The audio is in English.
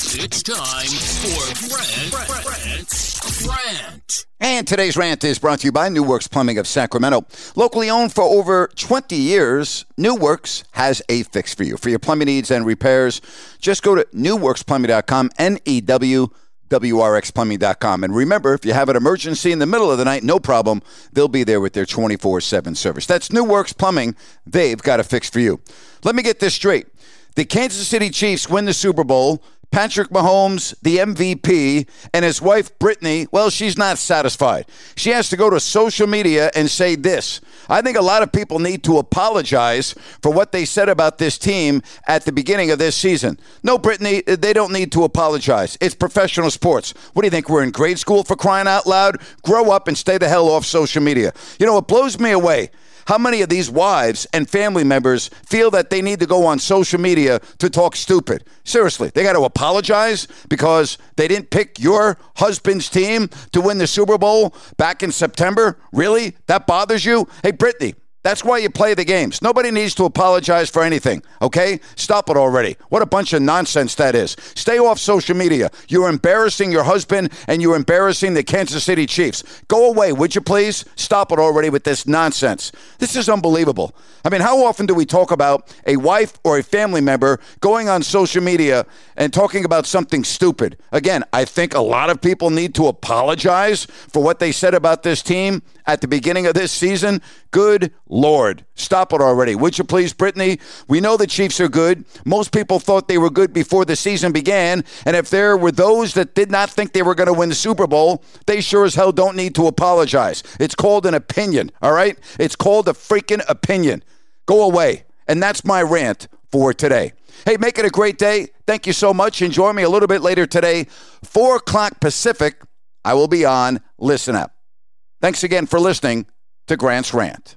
It's time for Grant, Grant's Rant. And today's rant is brought to you by New Works Plumbing of Sacramento. Locally owned for over 20 years, New Works has a fix for you. For your plumbing needs and repairs, just go to newwrxplumbing.com, N E W W R X plumbing.com. And remember, if you have an emergency in the middle of the night, no problem. They'll be there with their 24 7 service. That's New Works Plumbing. They've got a fix for you. Let me get this straight. The Kansas City Chiefs win the Super Bowl. Patrick Mahomes, the MVP, and his wife, Brittany, well, she's not satisfied. She has to go to social media and say this. I think a lot of people need to apologize for what they said about this team at the beginning of this season. No, Brittany, they don't need to apologize. It's professional sports. What do you think? We're in grade school for crying out loud? Grow up and stay the hell off social media. You know, it blows me away. How many of these wives and family members feel that they need to go on social media to talk stupid? Seriously, they got to apologize because they didn't pick your husband's team to win the Super Bowl back in September? Really? That bothers you? Hey, Brittany. That's why you play the games. Nobody needs to apologize for anything, okay? Stop it already. What a bunch of nonsense that is. Stay off social media. You're embarrassing your husband and you're embarrassing the Kansas City Chiefs. Go away, would you please? Stop it already with this nonsense. This is unbelievable. I mean, how often do we talk about a wife or a family member going on social media and talking about something stupid? Again, I think a lot of people need to apologize for what they said about this team at the beginning of this season. Good Lord. Stop it already. Would you please, Brittany? We know the Chiefs are good. Most people thought they were good before the season began. And if there were those that did not think they were going to win the Super Bowl, they sure as hell don't need to apologize. It's called an opinion, all right? It's called a freaking opinion. Go away. And that's my rant for today. Hey, make it a great day. Thank you so much. Enjoy me a little bit later today, 4 o'clock Pacific. I will be on Listen Up. Thanks again for listening to Grant's Rant.